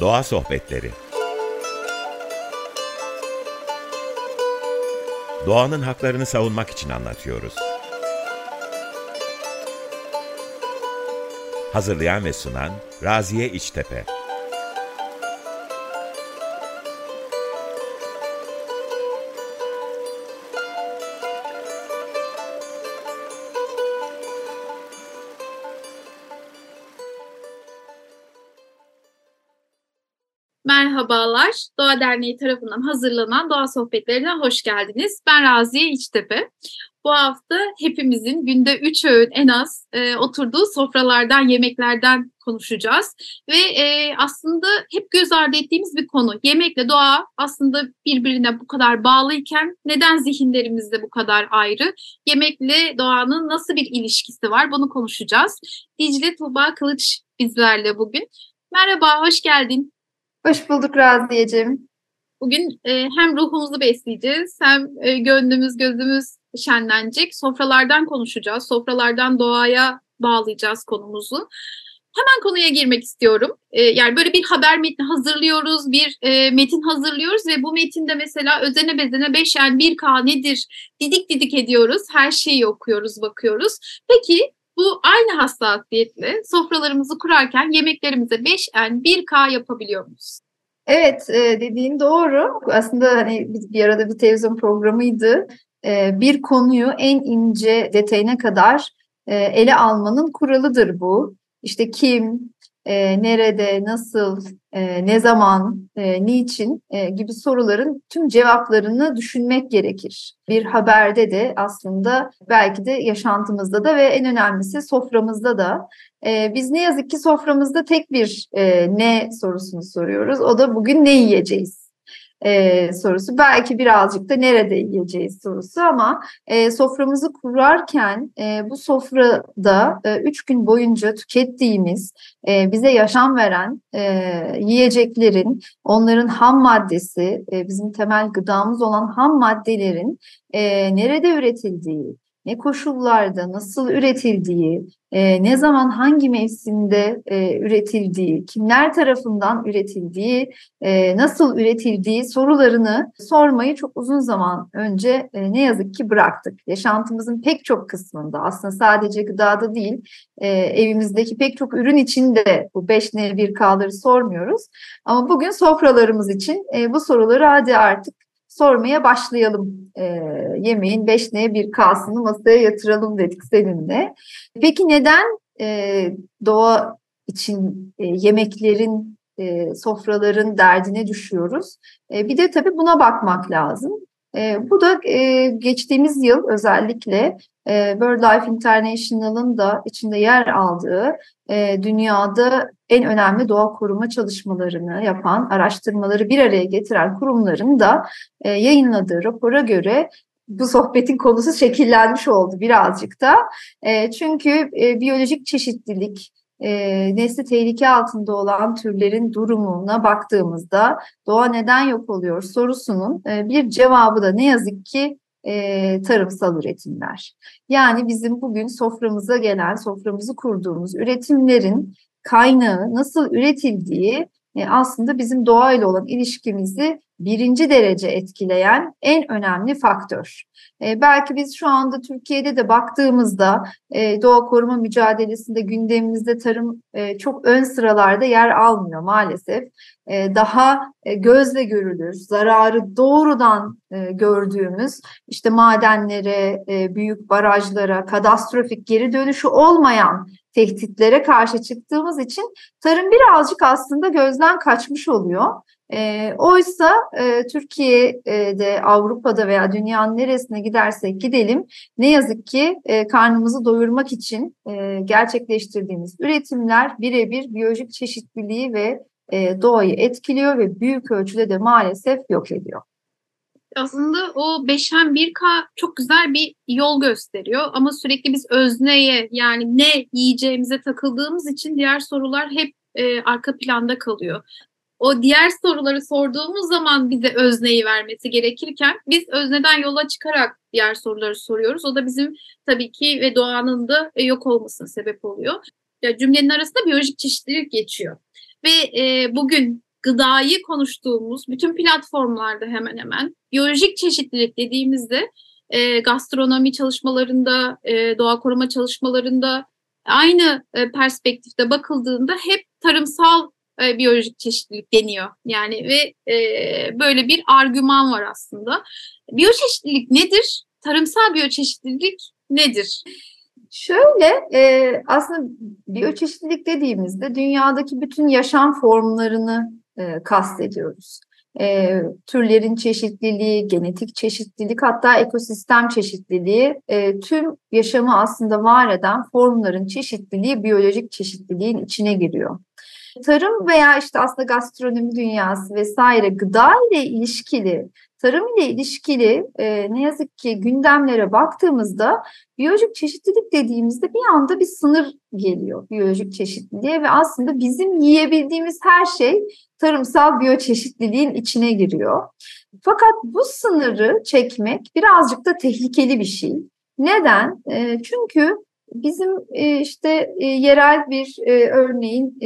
Doğa Sohbetleri Doğanın haklarını savunmak için anlatıyoruz. Hazırlayan ve sunan Raziye İçtepe Merhabalar, Doğa Derneği tarafından hazırlanan Doğa Sohbetlerine hoş geldiniz. Ben Raziye İçtepe. Bu hafta hepimizin günde üç öğün en az e, oturduğu sofralardan, yemeklerden konuşacağız. Ve e, aslında hep göz ardı ettiğimiz bir konu. Yemekle doğa aslında birbirine bu kadar bağlıyken neden zihinlerimizde bu kadar ayrı? Yemekle doğanın nasıl bir ilişkisi var? Bunu konuşacağız. Dicle Tuğba Kılıç bizlerle bugün. Merhaba, hoş geldin. Hoş bulduk Raziyeciğim. Bugün e, hem ruhumuzu besleyeceğiz hem e, gönlümüz gözümüz şenlenecek. Sofralardan konuşacağız. Sofralardan doğaya bağlayacağız konumuzu. Hemen konuya girmek istiyorum. E, yani böyle bir haber metni hazırlıyoruz, bir e, metin hazırlıyoruz ve bu metinde mesela özene bezene beşen bir K nedir didik didik ediyoruz. Her şeyi okuyoruz, bakıyoruz. Peki bu aynı hassasiyetle sofralarımızı kurarken yemeklerimize 5N 1K yapabiliyor muyuz? Evet e, dediğin doğru. Aslında hani biz bir arada bir televizyon programıydı. E, bir konuyu en ince detayına kadar e, ele almanın kuralıdır bu. İşte kim, e, nerede, nasıl, e, ne zaman, e, niçin e, gibi soruların tüm cevaplarını düşünmek gerekir. Bir haberde de aslında belki de yaşantımızda da ve en önemlisi soframızda da e, biz ne yazık ki soframızda tek bir e, ne sorusunu soruyoruz. O da bugün ne yiyeceğiz? E, sorusu. Belki birazcık da nerede yiyeceğiz sorusu ama e, soframızı kurarken e, bu sofrada e, üç gün boyunca tükettiğimiz, e, bize yaşam veren e, yiyeceklerin, onların ham maddesi, e, bizim temel gıdamız olan ham maddelerin e, nerede üretildiği, ne koşullarda nasıl üretildiği, e, ne zaman hangi mevsimde e, üretildiği, kimler tarafından üretildiği, e, nasıl üretildiği sorularını sormayı çok uzun zaman önce e, ne yazık ki bıraktık. Yaşantımızın pek çok kısmında aslında sadece gıdada değil e, evimizdeki pek çok ürün için de bu 5 ne 1 K'ları sormuyoruz. Ama bugün sofralarımız için e, bu soruları hadi artık sormaya başlayalım. E, yemeğin 5 neye bir kalsını masaya yatıralım dedik seninle. Peki neden e, doğa için e, yemeklerin, e, sofraların derdine düşüyoruz? E, bir de tabii buna bakmak lazım. E, bu da e, geçtiğimiz yıl özellikle e, BirdLife International'ın da içinde yer aldığı e, dünyada en önemli doğa koruma çalışmalarını yapan, araştırmaları bir araya getiren kurumların da e, yayınladığı rapora göre bu sohbetin konusu şekillenmiş oldu birazcık da. E, çünkü e, biyolojik çeşitlilik, e, nesli tehlike altında olan türlerin durumuna baktığımızda doğa neden yok oluyor sorusunun e, bir cevabı da ne yazık ki e, tarımsal üretimler. Yani bizim bugün soframıza gelen, soframızı kurduğumuz üretimlerin kaynağı nasıl üretildiği e, aslında bizim doğayla olan ilişkimizi birinci derece etkileyen en önemli faktör. E, belki biz şu anda Türkiye'de de baktığımızda e, doğa koruma mücadelesinde gündemimizde tarım e, çok ön sıralarda yer almıyor maalesef. E, daha e, gözle görülür, zararı doğrudan e, gördüğümüz işte madenlere, e, büyük barajlara, katastrofik geri dönüşü olmayan tehditlere karşı çıktığımız için tarım birazcık aslında gözden kaçmış oluyor. E, oysa e, Türkiye'de, Avrupa'da veya dünyanın neresine gidersek gidelim ne yazık ki e, karnımızı doyurmak için e, gerçekleştirdiğimiz üretimler birebir biyolojik çeşitliliği ve e, doğayı etkiliyor ve büyük ölçüde de maalesef yok ediyor. Aslında o 5'en 1K çok güzel bir yol gösteriyor ama sürekli biz özneye yani ne yiyeceğimize takıldığımız için diğer sorular hep e, arka planda kalıyor o diğer soruları sorduğumuz zaman bize özneyi vermesi gerekirken biz özneden yola çıkarak diğer soruları soruyoruz. O da bizim tabii ki ve doğanın da e, yok olmasına sebep oluyor. Ya cümlenin arasında biyolojik çeşitlilik geçiyor. Ve e, bugün gıdayı konuştuğumuz bütün platformlarda hemen hemen biyolojik çeşitlilik dediğimizde e, gastronomi çalışmalarında, e, doğa koruma çalışmalarında aynı e, perspektifte bakıldığında hep tarımsal e, biyolojik çeşitlilik deniyor. Yani ve e, böyle bir argüman var aslında. Biyoçeşitlilik nedir? Tarımsal biyoçeşitlilik nedir? Şöyle e, aslında biyoçeşitlilik dediğimizde dünyadaki bütün yaşam formlarını e, kastediyoruz. E, türlerin çeşitliliği, genetik çeşitlilik hatta ekosistem çeşitliliği e, tüm yaşamı aslında var eden formların çeşitliliği biyolojik çeşitliliğin içine giriyor. Tarım veya işte aslında gastronomi dünyası vesaire gıda ile ilişkili tarım ile ilişkili e, ne yazık ki gündemlere baktığımızda biyolojik çeşitlilik dediğimizde bir anda bir sınır geliyor biyolojik çeşitliliğe ve aslında bizim yiyebildiğimiz her şey tarımsal biyoçeşitliliğin içine giriyor. Fakat bu sınırı çekmek birazcık da tehlikeli bir şey. Neden? E, çünkü Bizim e, işte e, yerel bir e, örneğin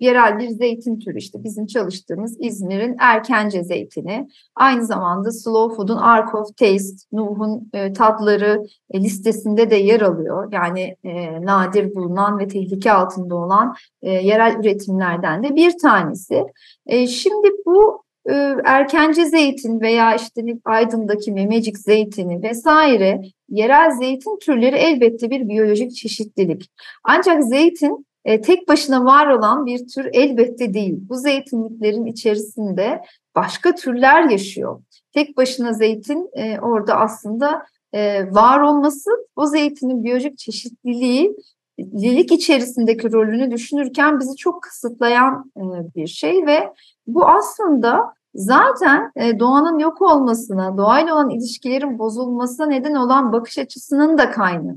yerel bir zeytin türü işte bizim çalıştığımız İzmir'in erkence zeytini. Aynı zamanda Slow Food'un Ark of Taste, Nuh'un e, tatları e, listesinde de yer alıyor. Yani nadir bulunan ve tehlike altında olan yerel üretimlerden de bir tanesi. Şimdi bu erkence zeytin veya işte Aydın'daki memecik zeytini vesaire yerel zeytin türleri elbette bir biyolojik çeşitlilik. Ancak zeytin e, tek başına var olan bir tür elbette değil. Bu zeytinliklerin içerisinde başka türler yaşıyor. Tek başına zeytin e, orada aslında e, var olması o zeytinin biyolojik çeşitliliği lilik içerisindeki rolünü düşünürken bizi çok kısıtlayan e, bir şey ve bu aslında zaten e, doğanın yok olmasına, doğayla olan ilişkilerin bozulmasına neden olan bakış açısının da kaynağı.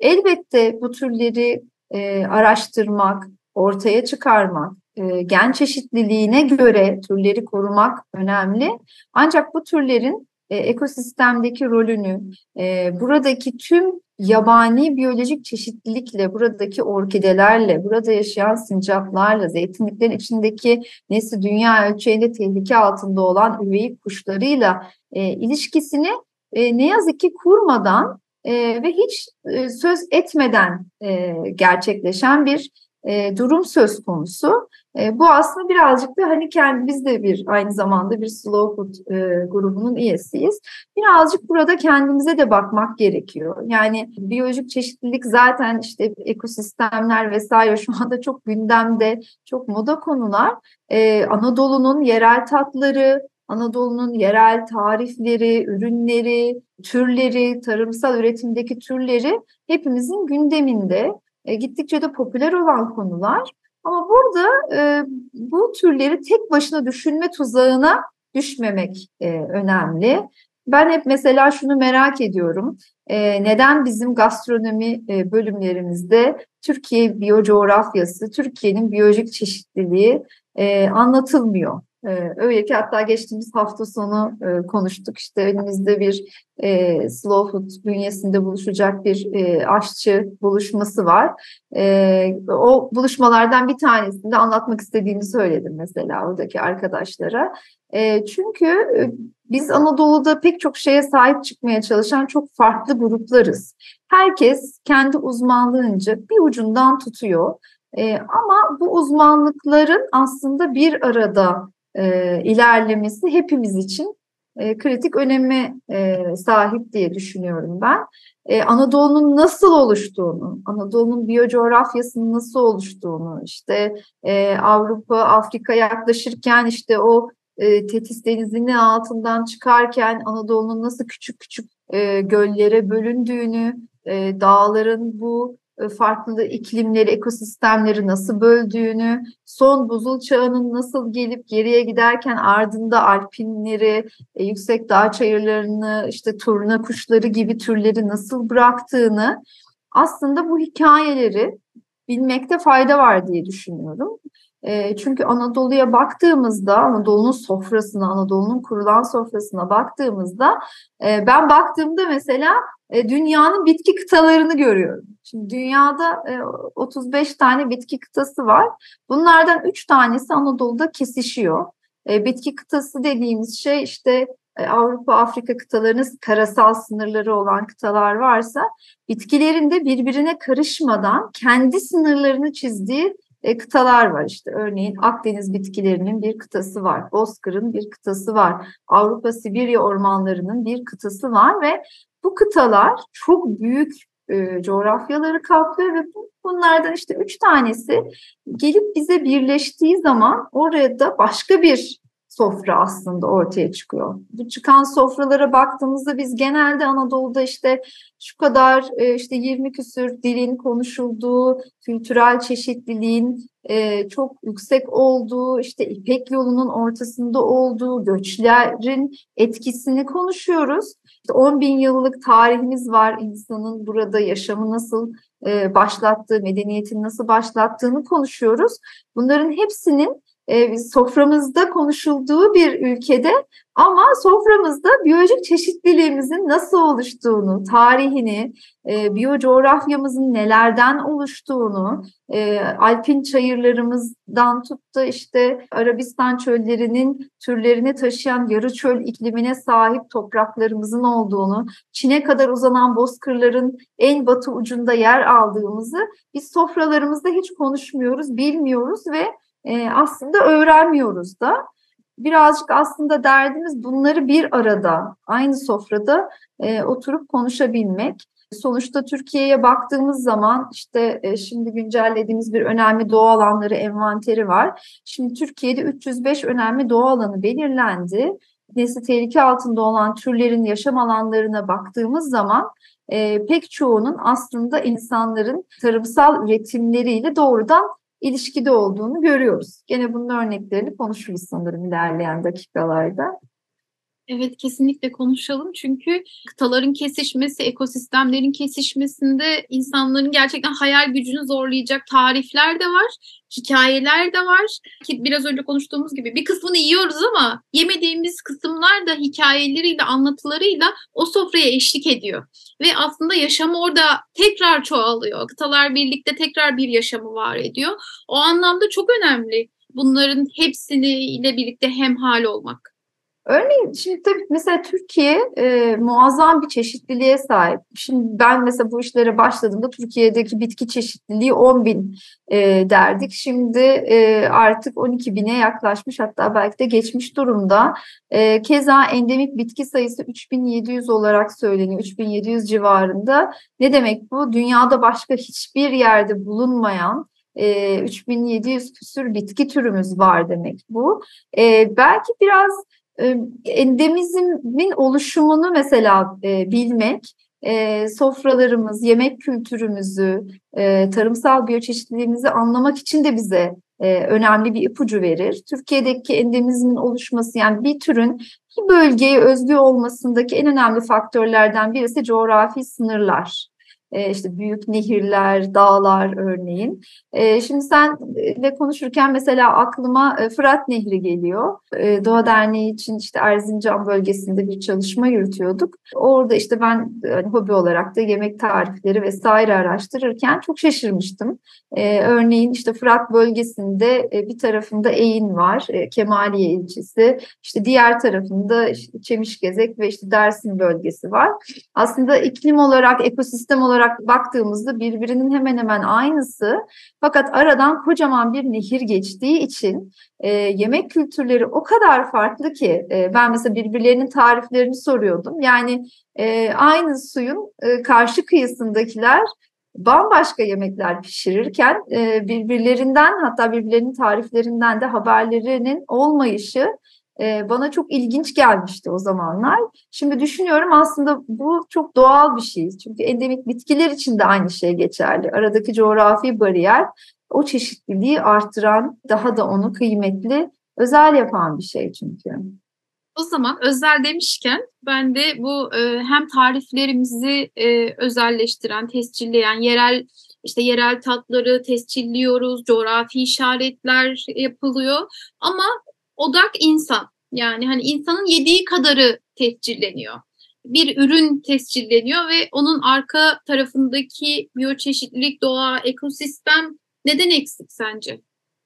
Elbette bu türleri e, araştırmak, ortaya çıkarmak, e, gen çeşitliliğine göre türleri korumak önemli. Ancak bu türlerin e, ekosistemdeki rolünü, e, buradaki tüm yabani biyolojik çeşitlilikle, buradaki orkidelerle, burada yaşayan sincaplarla, zeytinliklerin içindeki nesli dünya ölçeğinde tehlike altında olan üvey kuşlarıyla e, ilişkisini e, ne yazık ki kurmadan e, ve hiç e, söz etmeden e, gerçekleşen bir e, durum söz konusu. E, bu aslında birazcık da hani kendi biz de bir aynı zamanda bir slow food e, grubunun üyesiyiz. Birazcık burada kendimize de bakmak gerekiyor. Yani biyolojik çeşitlilik zaten işte ekosistemler vesaire şu anda çok gündemde, çok moda konular. E, Anadolu'nun yerel tatları, Anadolu'nun yerel tarifleri, ürünleri, türleri, tarımsal üretimdeki türleri hepimizin gündeminde. E, gittikçe de popüler olan konular. Ama burada e, bu türleri tek başına düşünme tuzağına düşmemek e, önemli. Ben hep mesela şunu merak ediyorum. E, neden bizim gastronomi e, bölümlerimizde Türkiye biyocoğrafyası, Türkiye'nin biyolojik çeşitliliği e, anlatılmıyor? Ee, öyle ki hatta geçtiğimiz hafta sonu e, konuştuk. İşte önümüzde bir e, Slow Food bünyesinde buluşacak bir e, aşçı buluşması var. E, o buluşmalardan bir tanesinde anlatmak istediğimi söyledim mesela oradaki arkadaşlara. E, çünkü e, biz Anadolu'da pek çok şeye sahip çıkmaya çalışan çok farklı gruplarız. Herkes kendi uzmanlığınca bir ucundan tutuyor. E, ama bu uzmanlıkların aslında bir arada e, ilerlemesi hepimiz için e, kritik öneme e, sahip diye düşünüyorum ben. E, Anadolu'nun nasıl oluştuğunu, Anadolu'nun biyocoğrafyasının nasıl oluştuğunu, işte e, Avrupa, Afrika yaklaşırken işte o e, Tetis Denizi'nin altından çıkarken Anadolu'nun nasıl küçük küçük e, göllere bölündüğünü, e, dağların bu farklı iklimleri, ekosistemleri nasıl böldüğünü, son buzul çağının nasıl gelip geriye giderken ardında alpinleri, e, yüksek dağ çayırlarını, işte turna kuşları gibi türleri nasıl bıraktığını aslında bu hikayeleri bilmekte fayda var diye düşünüyorum. E, çünkü Anadolu'ya baktığımızda, Anadolu'nun sofrasına, Anadolu'nun kurulan sofrasına baktığımızda, e, ben baktığımda mesela e, dünyanın bitki kıtalarını görüyorum. Şimdi dünyada e, 35 tane bitki kıtası var. Bunlardan 3 tanesi Anadolu'da kesişiyor. E, bitki kıtası dediğimiz şey işte e, Avrupa, Afrika kıtalarının karasal sınırları olan kıtalar varsa bitkilerin de birbirine karışmadan kendi sınırlarını çizdiği e, kıtalar var işte. Örneğin Akdeniz bitkilerinin bir kıtası var. Bozkır'ın bir kıtası var. Avrupa Sibirya ormanlarının bir kıtası var ve bu kıtalar çok büyük e, coğrafyaları kaplıyor ve bunlardan işte üç tanesi gelip bize birleştiği zaman orada başka bir sofra aslında ortaya çıkıyor. Bu çıkan sofralara baktığımızda biz genelde Anadolu'da işte şu kadar e, işte 20 küsür dilin konuşulduğu, kültürel çeşitliliğin e, çok yüksek olduğu, işte İpek yolunun ortasında olduğu göçlerin etkisini konuşuyoruz. İşte 10 bin yıllık tarihimiz var insanın burada yaşamı nasıl e, başlattığı, medeniyetin nasıl başlattığını konuşuyoruz. Bunların hepsinin e, soframızda konuşulduğu bir ülkede ama soframızda biyolojik çeşitliliğimizin nasıl oluştuğunu, tarihini, e, biyocoğrafyamızın nelerden oluştuğunu, e, alpin çayırlarımızdan tut da işte Arabistan çöllerinin türlerini taşıyan yarı çöl iklimine sahip topraklarımızın olduğunu, Çin'e kadar uzanan bozkırların en batı ucunda yer aldığımızı biz sofralarımızda hiç konuşmuyoruz, bilmiyoruz ve e, aslında öğrenmiyoruz da. Birazcık aslında derdimiz bunları bir arada, aynı sofrada e, oturup konuşabilmek. Sonuçta Türkiye'ye baktığımız zaman işte e, şimdi güncellediğimiz bir önemli doğa alanları envanteri var. Şimdi Türkiye'de 305 önemli doğa alanı belirlendi. Nesli tehlike altında olan türlerin yaşam alanlarına baktığımız zaman e, pek çoğunun aslında insanların tarımsal üretimleriyle doğrudan ilişkide olduğunu görüyoruz. Gene bunun örneklerini konuşuruz sanırım ilerleyen dakikalarda. Evet kesinlikle konuşalım çünkü kıtaların kesişmesi, ekosistemlerin kesişmesinde insanların gerçekten hayal gücünü zorlayacak tarifler de var, hikayeler de var. Ki biraz önce konuştuğumuz gibi bir kısmını yiyoruz ama yemediğimiz kısımlar da hikayeleriyle, anlatılarıyla o sofraya eşlik ediyor. Ve aslında yaşam orada tekrar çoğalıyor. Kıtalar birlikte tekrar bir yaşamı var ediyor. O anlamda çok önemli bunların hepsini ile birlikte hemhal olmak. Örneğin şimdi tabii mesela Türkiye e, muazzam bir çeşitliliğe sahip. Şimdi ben mesela bu işlere başladığımda Türkiye'deki bitki çeşitliliği 10 bin e, derdik. Şimdi e, artık 12 bine yaklaşmış hatta belki de geçmiş durumda. E, keza endemik bitki sayısı 3700 olarak söyleniyor. 3700 civarında. Ne demek bu? Dünyada başka hiçbir yerde bulunmayan e, 3700 küsür bitki türümüz var demek bu. E, belki biraz endemizmin oluşumunu mesela e, bilmek, e, sofralarımız, yemek kültürümüzü, e, tarımsal biyoçeşitliliğimizi anlamak için de bize e, önemli bir ipucu verir. Türkiye'deki endemizmin oluşması yani bir türün bir bölgeye özgü olmasındaki en önemli faktörlerden birisi coğrafi sınırlar e, işte büyük nehirler, dağlar örneğin. E, şimdi senle konuşurken mesela aklıma e, Fırat Nehri geliyor. E, Doğa Derneği için işte Erzincan bölgesinde bir çalışma yürütüyorduk. Orada işte ben hani hobi olarak da yemek tarifleri vesaire araştırırken çok şaşırmıştım. E, örneğin işte Fırat bölgesinde e, bir tarafında Eğin var, e, Kemaliye ilçesi. İşte diğer tarafında Çemişgezek ve işte Dersim bölgesi var. Aslında iklim olarak, ekosistem olarak olarak baktığımızda birbirinin hemen hemen aynısı. Fakat aradan kocaman bir nehir geçtiği için e, yemek kültürleri o kadar farklı ki e, ben mesela birbirlerinin tariflerini soruyordum. Yani e, aynı suyun e, karşı kıyısındakiler bambaşka yemekler pişirirken e, birbirlerinden hatta birbirlerinin tariflerinden de haberlerinin olmayışı e, bana çok ilginç gelmişti o zamanlar. Şimdi düşünüyorum aslında bu çok doğal bir şey. Çünkü endemik bitkiler için de aynı şey geçerli. Aradaki coğrafi bariyer o çeşitliliği arttıran, daha da onu kıymetli, özel yapan bir şey çünkü. O zaman özel demişken ben de bu e, hem tariflerimizi e, özelleştiren, tescilleyen yerel işte yerel tatları tescilliyoruz, coğrafi işaretler yapılıyor ama odak insan. Yani hani insanın yediği kadarı tescilleniyor. Bir ürün tescilleniyor ve onun arka tarafındaki biyoçeşitlilik, doğa, ekosistem neden eksik sence?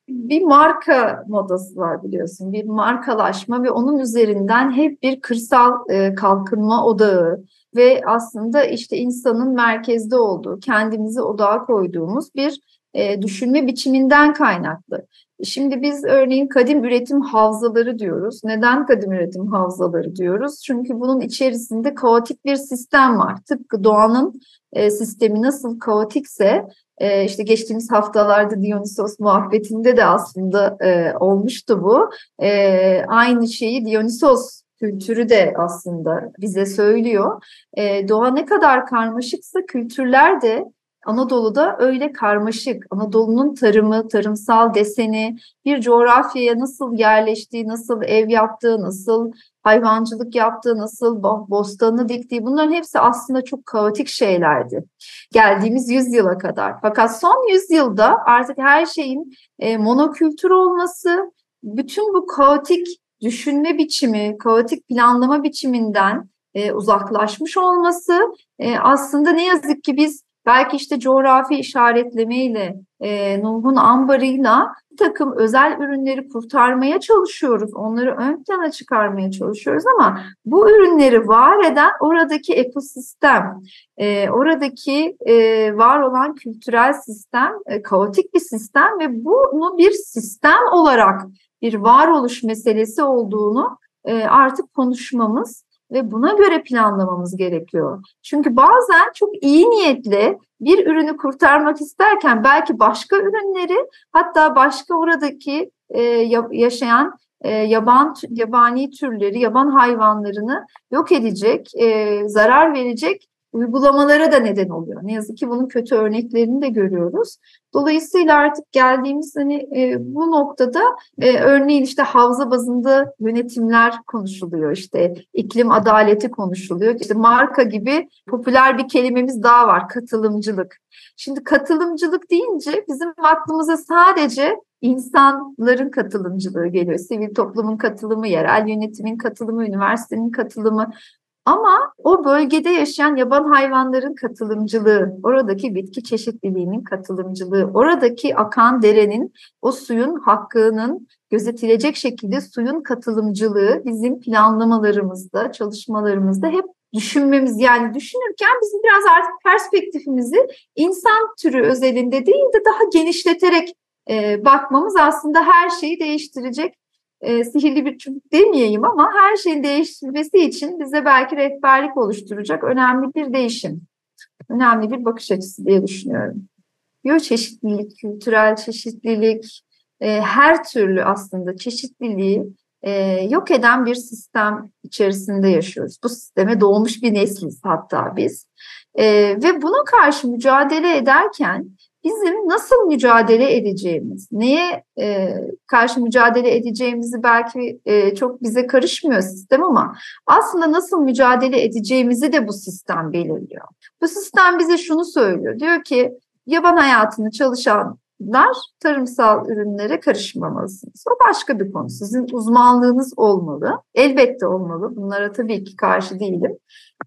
bir marka modası var biliyorsun. Bir markalaşma ve onun üzerinden hep bir kırsal e, kalkınma odağı ve aslında işte insanın merkezde olduğu, kendimizi odağa koyduğumuz bir e, düşünme biçiminden kaynaklı. Şimdi biz örneğin kadim üretim havzaları diyoruz. Neden kadim üretim havzaları diyoruz? Çünkü bunun içerisinde kaotik bir sistem var. Tıpkı doğanın e, sistemi nasıl kaotikse e, işte geçtiğimiz haftalarda Dionysos muhabbetinde de aslında e, olmuştu bu. E, aynı şeyi Dionysos kültürü de aslında bize söylüyor. E, doğa ne kadar karmaşıksa kültürler de Anadolu'da öyle karmaşık. Anadolu'nun tarımı, tarımsal deseni, bir coğrafyaya nasıl yerleştiği, nasıl ev yaptığı, nasıl hayvancılık yaptığı, nasıl bostanını diktiği bunların hepsi aslında çok kaotik şeylerdi. Geldiğimiz yüzyıla kadar. Fakat son yüzyılda artık her şeyin e, monokültür olması, bütün bu kaotik düşünme biçimi, kaotik planlama biçiminden e, uzaklaşmış olması e, aslında ne yazık ki biz belki işte coğrafi işaretlemeyle, e, Nuh'un ambarıyla bir takım özel ürünleri kurtarmaya çalışıyoruz. Onları ön plana çıkarmaya çalışıyoruz ama bu ürünleri var eden oradaki ekosistem, e, oradaki e, var olan kültürel sistem, e, kaotik bir sistem ve bunu bir sistem olarak bir varoluş meselesi olduğunu e, artık konuşmamız ve buna göre planlamamız gerekiyor. Çünkü bazen çok iyi niyetli bir ürünü kurtarmak isterken belki başka ürünleri hatta başka oradaki e, yaşayan e, yaban yabani türleri, yaban hayvanlarını yok edecek, e, zarar verecek uygulamalara da neden oluyor. Ne yazık ki bunun kötü örneklerini de görüyoruz. Dolayısıyla artık geldiğimiz hani e, bu noktada e, örneğin işte havza bazında yönetimler konuşuluyor. İşte iklim adaleti konuşuluyor. İşte marka gibi popüler bir kelimemiz daha var katılımcılık. Şimdi katılımcılık deyince bizim aklımıza sadece insanların katılımcılığı geliyor. Sivil toplumun katılımı, yerel yönetimin katılımı, üniversitenin katılımı. Ama o bölgede yaşayan yaban hayvanların katılımcılığı, oradaki bitki çeşitliliğinin katılımcılığı, oradaki akan derenin, o suyun hakkının gözetilecek şekilde suyun katılımcılığı bizim planlamalarımızda, çalışmalarımızda hep düşünmemiz yani düşünürken bizim biraz artık perspektifimizi insan türü özelinde değil de daha genişleterek bakmamız aslında her şeyi değiştirecek e, sihirli bir çubuk demeyeyim ama her şeyin değiştirilmesi için bize belki rehberlik oluşturacak önemli bir değişim. Önemli bir bakış açısı diye düşünüyorum. Biyoçeşitlilik, kültürel çeşitlilik, e, her türlü aslında çeşitliliği e, yok eden bir sistem içerisinde yaşıyoruz. Bu sisteme doğmuş bir nesliz hatta biz. E, ve buna karşı mücadele ederken bizim nasıl mücadele edeceğimiz, neye e, karşı mücadele edeceğimizi belki e, çok bize karışmıyor sistem ama aslında nasıl mücadele edeceğimizi de bu sistem belirliyor. Bu sistem bize şunu söylüyor. Diyor ki yaban hayatını çalışanlar tarımsal ürünlere karışmamalısınız. O başka bir konu. Sizin uzmanlığınız olmalı. Elbette olmalı. Bunlara tabii ki karşı değilim.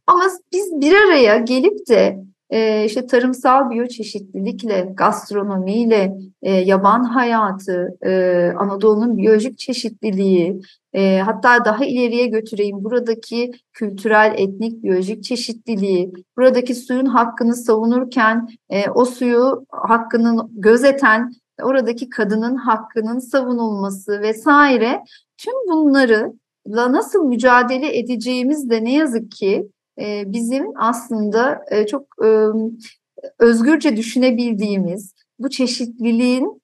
Ama biz bir araya gelip de e, işte tarımsal biyoçeşitlilikle, gastronomiyle, e, yaban hayatı, e, Anadolu'nun biyolojik çeşitliliği, e, hatta daha ileriye götüreyim buradaki kültürel, etnik, biyolojik çeşitliliği, buradaki suyun hakkını savunurken o suyu hakkının gözeten oradaki kadının hakkının savunulması vesaire. Tüm bunları nasıl mücadele edeceğimiz de ne yazık ki bizim aslında çok özgürce düşünebildiğimiz bu çeşitliliğin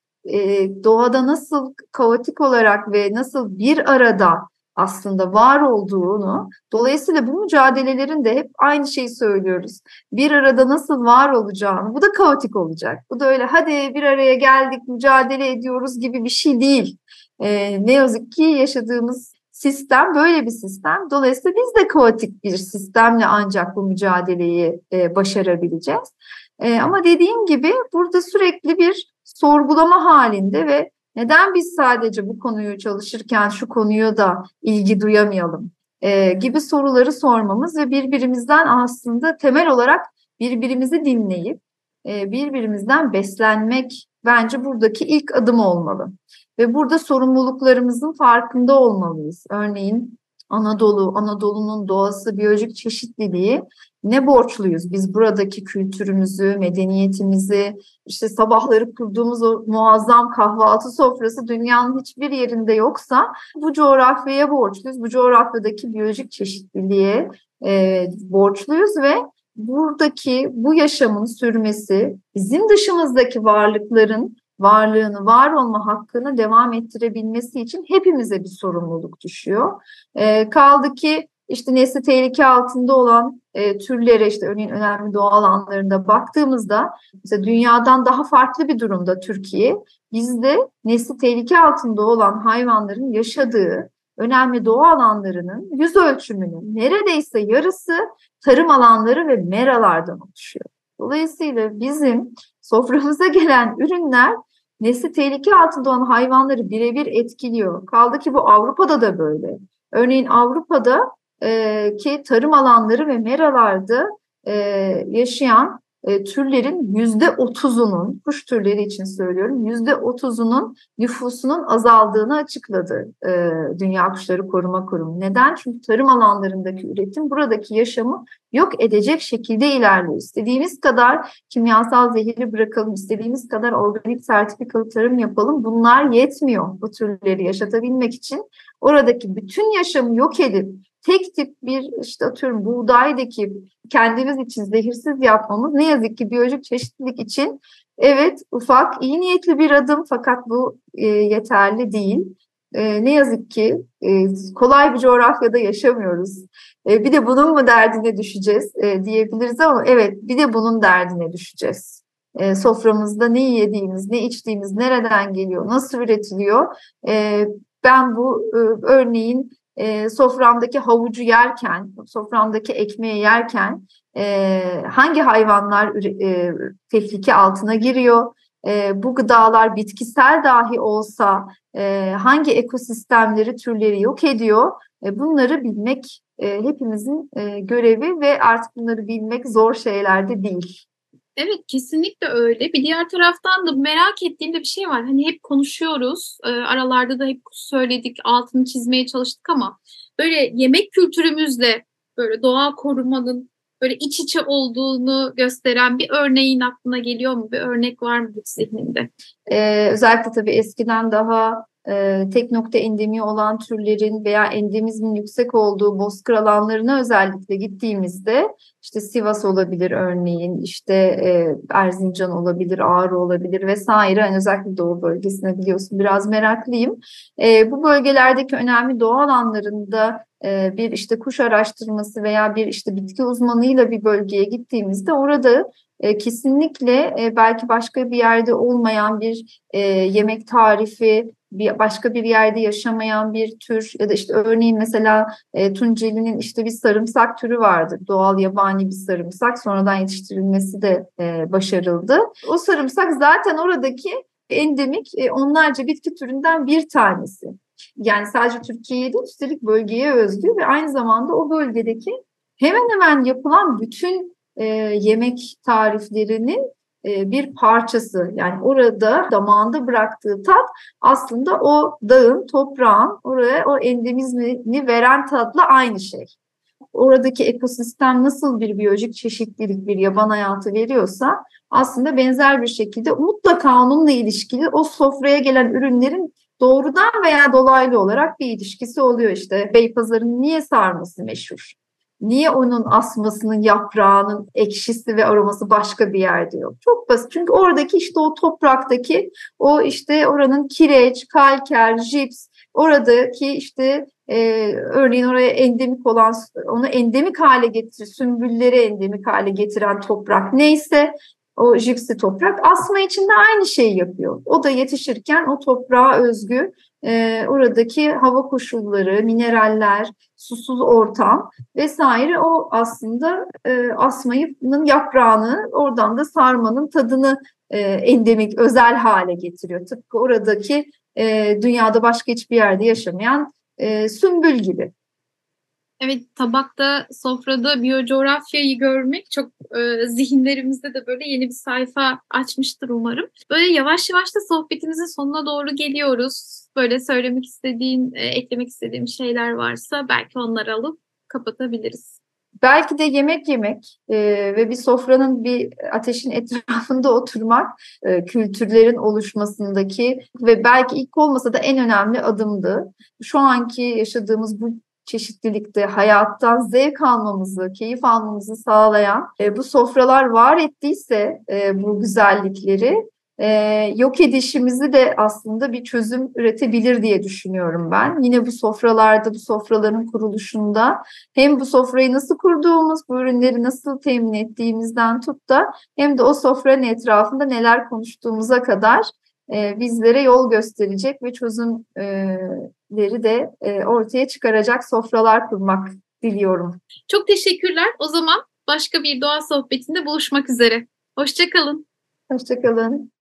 doğada nasıl kaotik olarak ve nasıl bir arada aslında var olduğunu, dolayısıyla bu mücadelelerin de hep aynı şeyi söylüyoruz. Bir arada nasıl var olacağını, bu da kaotik olacak. Bu da öyle hadi bir araya geldik, mücadele ediyoruz gibi bir şey değil. Ee, ne yazık ki yaşadığımız sistem böyle bir sistem. Dolayısıyla biz de kaotik bir sistemle ancak bu mücadeleyi e, başarabileceğiz. E, ama dediğim gibi burada sürekli bir sorgulama halinde ve neden biz sadece bu konuyu çalışırken şu konuyu da ilgi duyamayalım e, gibi soruları sormamız ve birbirimizden aslında temel olarak birbirimizi dinleyip e, birbirimizden beslenmek bence buradaki ilk adım olmalı. Ve burada sorumluluklarımızın farkında olmalıyız. Örneğin Anadolu, Anadolu'nun doğası, biyolojik çeşitliliği ne borçluyuz? Biz buradaki kültürümüzü, medeniyetimizi, işte sabahları kurduğumuz o muazzam kahvaltı sofrası dünyanın hiçbir yerinde yoksa bu coğrafyaya borçluyuz. Bu coğrafyadaki biyolojik çeşitliliğe e, borçluyuz ve buradaki bu yaşamın sürmesi bizim dışımızdaki varlıkların varlığını, var olma hakkını devam ettirebilmesi için hepimize bir sorumluluk düşüyor. E, kaldı ki işte nesli tehlike altında olan e, türlere işte örneğin önemli doğal alanlarında baktığımızda mesela dünyadan daha farklı bir durumda Türkiye. Bizde nesli tehlike altında olan hayvanların yaşadığı önemli doğa alanlarının yüz ölçümünün neredeyse yarısı tarım alanları ve meralardan oluşuyor. Dolayısıyla bizim soframıza gelen ürünler nesli tehlike altında olan hayvanları birebir etkiliyor. Kaldı ki bu Avrupa'da da böyle. Örneğin Avrupa'da e, ki tarım alanları ve meralarda e, yaşayan e, türlerin yüzde otuzunun, kuş türleri için söylüyorum, yüzde otuzunun nüfusunun azaldığını açıkladı e, Dünya Kuşları Koruma Kurumu. Neden? Çünkü tarım alanlarındaki üretim buradaki yaşamı yok edecek şekilde ilerliyor. İstediğimiz kadar kimyasal zehiri bırakalım, istediğimiz kadar organik sertifikalı tarım yapalım. Bunlar yetmiyor bu türleri yaşatabilmek için. Oradaki bütün yaşamı yok edip tek tip bir işte atıyorum buğdaydaki kendimiz için zehirsiz yapmamız ne yazık ki biyolojik çeşitlilik için evet ufak iyi niyetli bir adım fakat bu e, yeterli değil. E, ne yazık ki e, kolay bir coğrafyada yaşamıyoruz. E, bir de bunun mu derdine düşeceğiz e, diyebiliriz ama evet bir de bunun derdine düşeceğiz. E, soframızda ne yediğimiz, ne içtiğimiz, nereden geliyor, nasıl üretiliyor? E, ben bu e, örneğin e, soframdaki havucu yerken, soframdaki ekmeği yerken e, hangi hayvanlar e, tehlike altına giriyor? E, bu gıdalar bitkisel dahi olsa e, hangi ekosistemleri, türleri yok ediyor? E, bunları bilmek e, hepimizin e, görevi ve artık bunları bilmek zor şeyler de değil. Evet kesinlikle öyle. Bir diğer taraftan da merak ettiğim de bir şey var. Hani hep konuşuyoruz. E, aralarda da hep söyledik, altını çizmeye çalıştık ama böyle yemek kültürümüzle böyle doğa korumanın böyle iç içe olduğunu gösteren bir örneğin aklına geliyor mu? Bir örnek var mı bu zihninde? Ee, özellikle tabii eskiden daha e, tek nokta endemi olan türlerin veya endemizmin yüksek olduğu bozkır alanlarına özellikle gittiğimizde işte Sivas olabilir örneğin, işte e, Erzincan olabilir, Ağrı olabilir vesaire. Yani özellikle Doğu bölgesine biliyorsun biraz meraklıyım. E, bu bölgelerdeki önemli doğa alanlarında e, bir işte kuş araştırması veya bir işte bitki uzmanıyla bir bölgeye gittiğimizde orada e, kesinlikle e, belki başka bir yerde olmayan bir e, yemek tarifi bir başka bir yerde yaşamayan bir tür ya da işte örneğin mesela e, Tunceli'nin işte bir sarımsak türü vardı. Doğal yabani bir sarımsak sonradan yetiştirilmesi de e, başarıldı. O sarımsak zaten oradaki endemik e, onlarca bitki türünden bir tanesi. Yani sadece Türkiye'ye değil üstelik bölgeye özgü ve aynı zamanda o bölgedeki hemen hemen yapılan bütün e, yemek tariflerinin e, bir parçası. Yani orada damağında bıraktığı tat aslında o dağın, toprağın oraya o endemizmini veren tatla aynı şey. Oradaki ekosistem nasıl bir biyolojik çeşitlilik, bir yaban hayatı veriyorsa aslında benzer bir şekilde mutlaka onunla ilişkili o sofraya gelen ürünlerin doğrudan veya dolaylı olarak bir ilişkisi oluyor işte. Beypazarı'nın niye sarması meşhur? Niye onun asmasının yaprağının ekşisi ve aroması başka bir yerde yok? Çok basit. Çünkü oradaki işte o topraktaki o işte oranın kireç, kalker, jips, oradaki işte e, örneğin oraya endemik olan onu endemik hale getir, sümbülleri endemik hale getiren toprak neyse o jipsi toprak. Asma için de aynı şeyi yapıyor. O da yetişirken o toprağa özgü e, oradaki hava koşulları, mineraller, susuz ortam vesaire o aslında e, asmayının yaprağını oradan da sarmanın tadını e, endemik, özel hale getiriyor. Tıpkı oradaki e, dünyada başka hiçbir yerde yaşamayan e, sümbül gibi. Evet, tabakta, sofrada biyocoğrafyayı görmek çok e, zihinlerimizde de böyle yeni bir sayfa açmıştır umarım. Böyle yavaş yavaş da sohbetimizin sonuna doğru geliyoruz. Böyle söylemek istediğin, e, eklemek istediğim şeyler varsa belki onları alıp kapatabiliriz. Belki de yemek yemek e, ve bir sofranın bir ateşin etrafında oturmak e, kültürlerin oluşmasındaki ve belki ilk olmasa da en önemli adımdı. Şu anki yaşadığımız bu çeşitlilikte hayattan zevk almamızı, keyif almamızı sağlayan e, bu sofralar var ettiyse e, bu güzellikleri e, yok edişimizi de aslında bir çözüm üretebilir diye düşünüyorum ben. Yine bu sofralarda, bu sofraların kuruluşunda hem bu sofrayı nasıl kurduğumuz, bu ürünleri nasıl temin ettiğimizden tut da hem de o sofranın etrafında neler konuştuğumuza kadar e, bizlere yol gösterecek ve çözümleri de e, ortaya çıkaracak sofralar kurmak diliyorum. Çok teşekkürler. O zaman başka bir doğa sohbetinde buluşmak üzere. Hoşçakalın. Hoşçakalın.